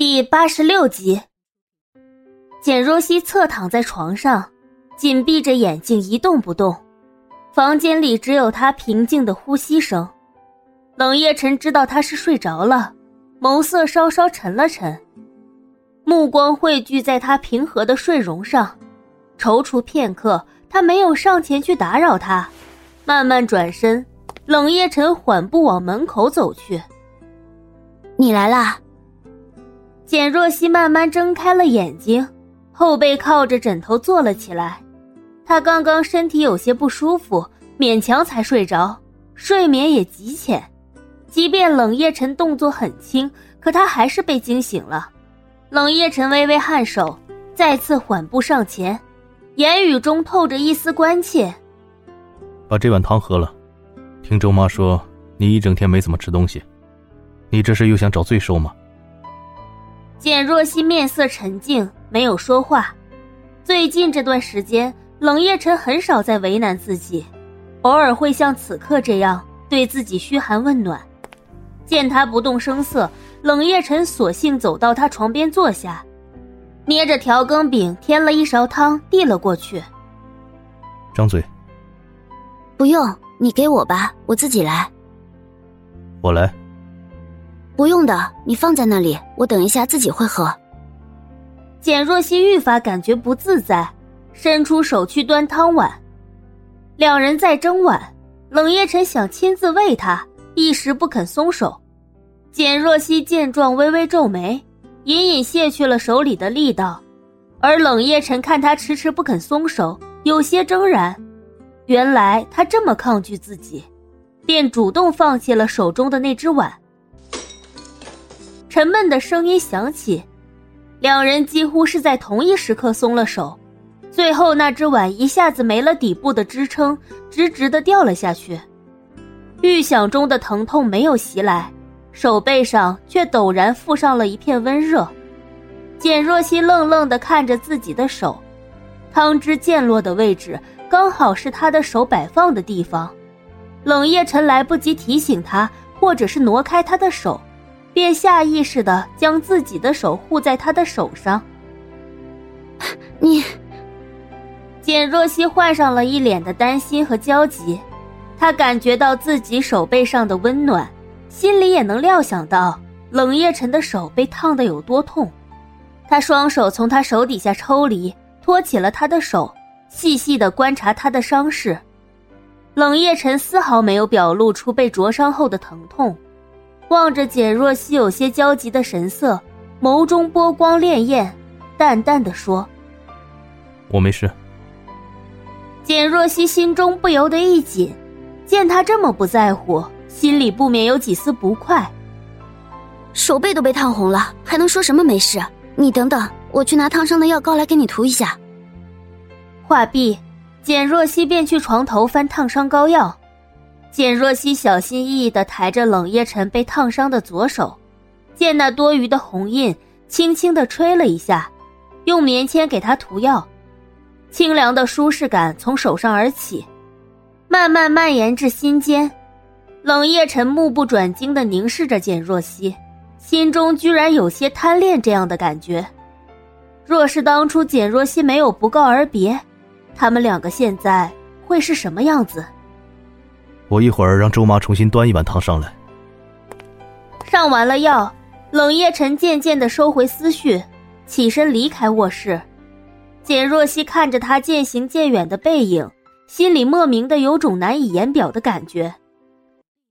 第八十六集，简若曦侧躺在床上，紧闭着眼睛一动不动。房间里只有她平静的呼吸声。冷夜晨知道她是睡着了，眸色稍稍沉了沉，目光汇聚在她平和的睡容上。踌躇片刻，他没有上前去打扰她，慢慢转身。冷夜晨缓步往门口走去。你来啦。简若曦慢慢睁开了眼睛，后背靠着枕头坐了起来。她刚刚身体有些不舒服，勉强才睡着，睡眠也极浅。即便冷夜晨动作很轻，可她还是被惊醒了。冷夜晨微微颔首，再次缓步上前，言语中透着一丝关切：“把这碗汤喝了。听周妈说你一整天没怎么吃东西，你这是又想找罪受吗？”简若曦面色沉静，没有说话。最近这段时间，冷夜晨很少在为难自己，偶尔会像此刻这样对自己嘘寒问暖。见他不动声色，冷夜晨索性走到他床边坐下，捏着调羹饼添了一勺汤递了过去。张嘴。不用，你给我吧，我自己来。我来。不用的，你放在那里，我等一下自己会喝。简若曦愈发感觉不自在，伸出手去端汤碗。两人在争碗，冷夜晨想亲自喂她，一时不肯松手。简若曦见状，微微皱眉，隐隐卸去了手里的力道。而冷夜晨看他迟迟不肯松手，有些怔然。原来他这么抗拒自己，便主动放弃了手中的那只碗。沉闷的声音响起，两人几乎是在同一时刻松了手，最后那只碗一下子没了底部的支撑，直直的掉了下去。预想中的疼痛没有袭来，手背上却陡然附上了一片温热。简若曦愣愣的看着自己的手，汤汁溅落的位置刚好是他的手摆放的地方。冷夜晨来不及提醒他，或者是挪开他的手。便下意识的将自己的手护在他的手上。你，简若曦换上了一脸的担心和焦急，她感觉到自己手背上的温暖，心里也能料想到冷夜晨的手被烫的有多痛。她双手从他手底下抽离，托起了他的手，细细的观察他的伤势。冷夜晨丝毫没有表露出被灼伤后的疼痛。望着简若曦有些焦急的神色，眸中波光潋滟，淡淡的说：“我没事。”简若曦心中不由得一紧，见他这么不在乎，心里不免有几丝不快。手背都被烫红了，还能说什么没事？你等等，我去拿烫伤的药膏来给你涂一下。话毕，简若曦便去床头翻烫伤膏药。简若曦小心翼翼地抬着冷夜晨被烫伤的左手，见那多余的红印，轻轻地吹了一下，用棉签给他涂药，清凉的舒适感从手上而起，慢慢蔓延至心间。冷夜晨目不转睛地凝视着简若曦，心中居然有些贪恋这样的感觉。若是当初简若曦没有不告而别，他们两个现在会是什么样子？我一会儿让周妈重新端一碗汤上来。上完了药，冷夜晨渐渐的收回思绪，起身离开卧室。简若曦看着他渐行渐远的背影，心里莫名的有种难以言表的感觉。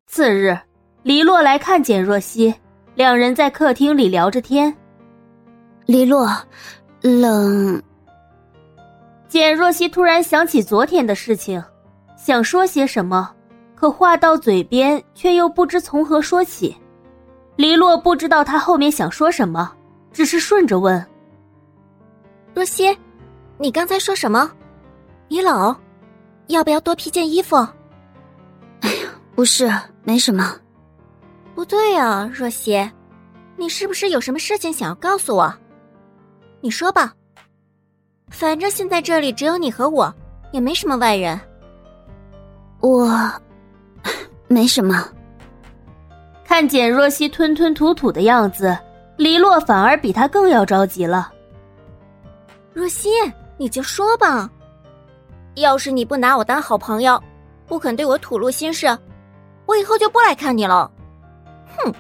次日，黎洛来看简若曦，两人在客厅里聊着天。黎洛，冷。简若曦突然想起昨天的事情，想说些什么。可话到嘴边，却又不知从何说起。黎洛不知道他后面想说什么，只是顺着问：“若曦，你刚才说什么？你冷，要不要多披件衣服？”哎呀，不是，没什么。不对啊，若曦，你是不是有什么事情想要告诉我？你说吧。反正现在这里只有你和我，也没什么外人。我。没什么。看简若曦吞吞吐吐的样子，黎洛反而比他更要着急了。若曦，你就说吧，要是你不拿我当好朋友，不肯对我吐露心事，我以后就不来看你了。哼！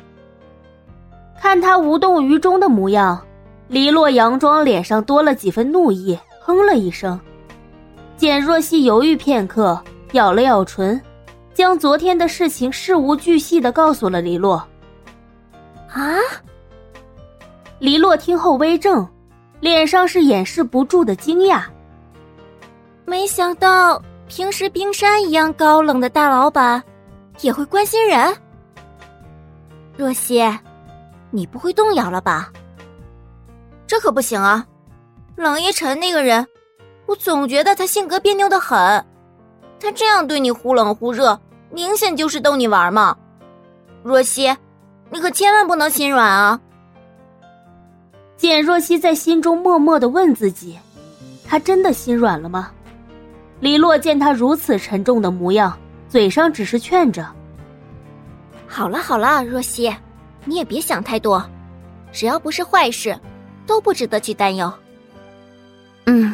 看他无动于衷的模样，黎洛佯装脸上多了几分怒意，哼了一声。简若曦犹豫片刻，咬了咬唇，将昨天的事情事无巨细的告诉了黎洛。啊！黎洛听后微怔，脸上是掩饰不住的惊讶。没想到平时冰山一样高冷的大老板，也会关心人。若曦，你不会动摇了吧？这可不行啊！冷一晨那个人，我总觉得他性格别扭的很。他这样对你忽冷忽热，明显就是逗你玩嘛。若曦，你可千万不能心软啊！简若曦在心中默默的问自己：“他真的心软了吗？”李洛见他如此沉重的模样，嘴上只是劝着：“好了好了，若曦，你也别想太多，只要不是坏事，都不值得去担忧。”嗯，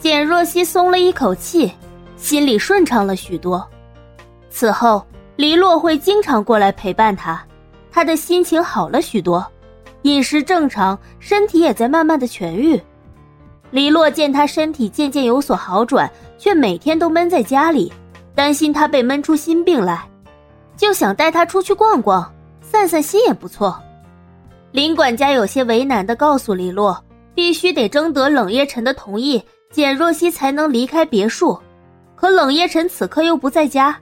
简若曦松了一口气，心里顺畅了许多。此后，黎洛会经常过来陪伴他，他的心情好了许多。饮食正常，身体也在慢慢的痊愈。李洛见他身体渐渐有所好转，却每天都闷在家里，担心他被闷出心病来，就想带他出去逛逛，散散心也不错。林管家有些为难的告诉李洛，必须得征得冷夜晨的同意，简若曦才能离开别墅。可冷夜晨此刻又不在家，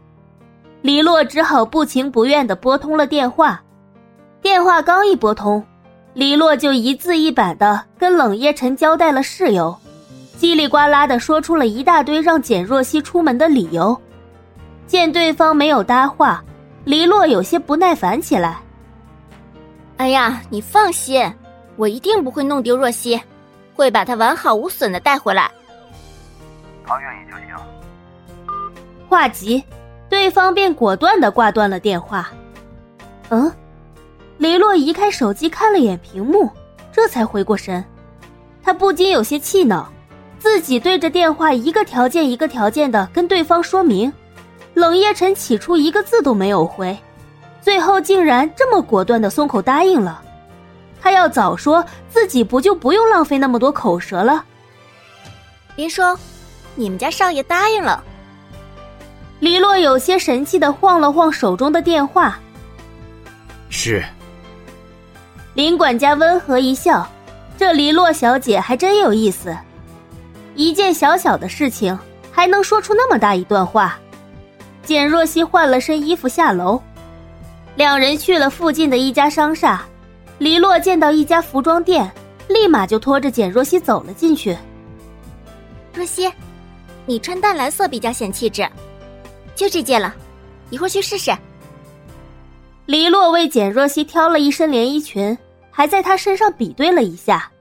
李洛只好不情不愿地拨通了电话。电话刚一拨通。李洛就一字一板地跟冷夜晨交代了事由，叽里呱啦地说出了一大堆让简若曦出门的理由。见对方没有搭话，黎洛有些不耐烦起来。哎呀，你放心，我一定不会弄丢若曦，会把她完好无损的带回来。他愿意就行。话急，对方便果断的挂断了电话。嗯。雷洛移开手机，看了眼屏幕，这才回过神。他不禁有些气恼，自己对着电话一个条件一个条件的跟对方说明，冷夜晨起初一个字都没有回，最后竟然这么果断的松口答应了。他要早说，自己不就不用浪费那么多口舌了。别说，你们家少爷答应了。李洛有些神气的晃了晃手中的电话，是。林管家温和一笑，这黎洛小姐还真有意思，一件小小的事情还能说出那么大一段话。简若曦换了身衣服下楼，两人去了附近的一家商厦。黎洛见到一家服装店，立马就拖着简若曦走了进去。若曦，你穿淡蓝色比较显气质，就这件了，一会儿去试试。黎洛为简若曦挑了一身连衣裙，还在她身上比对了一下。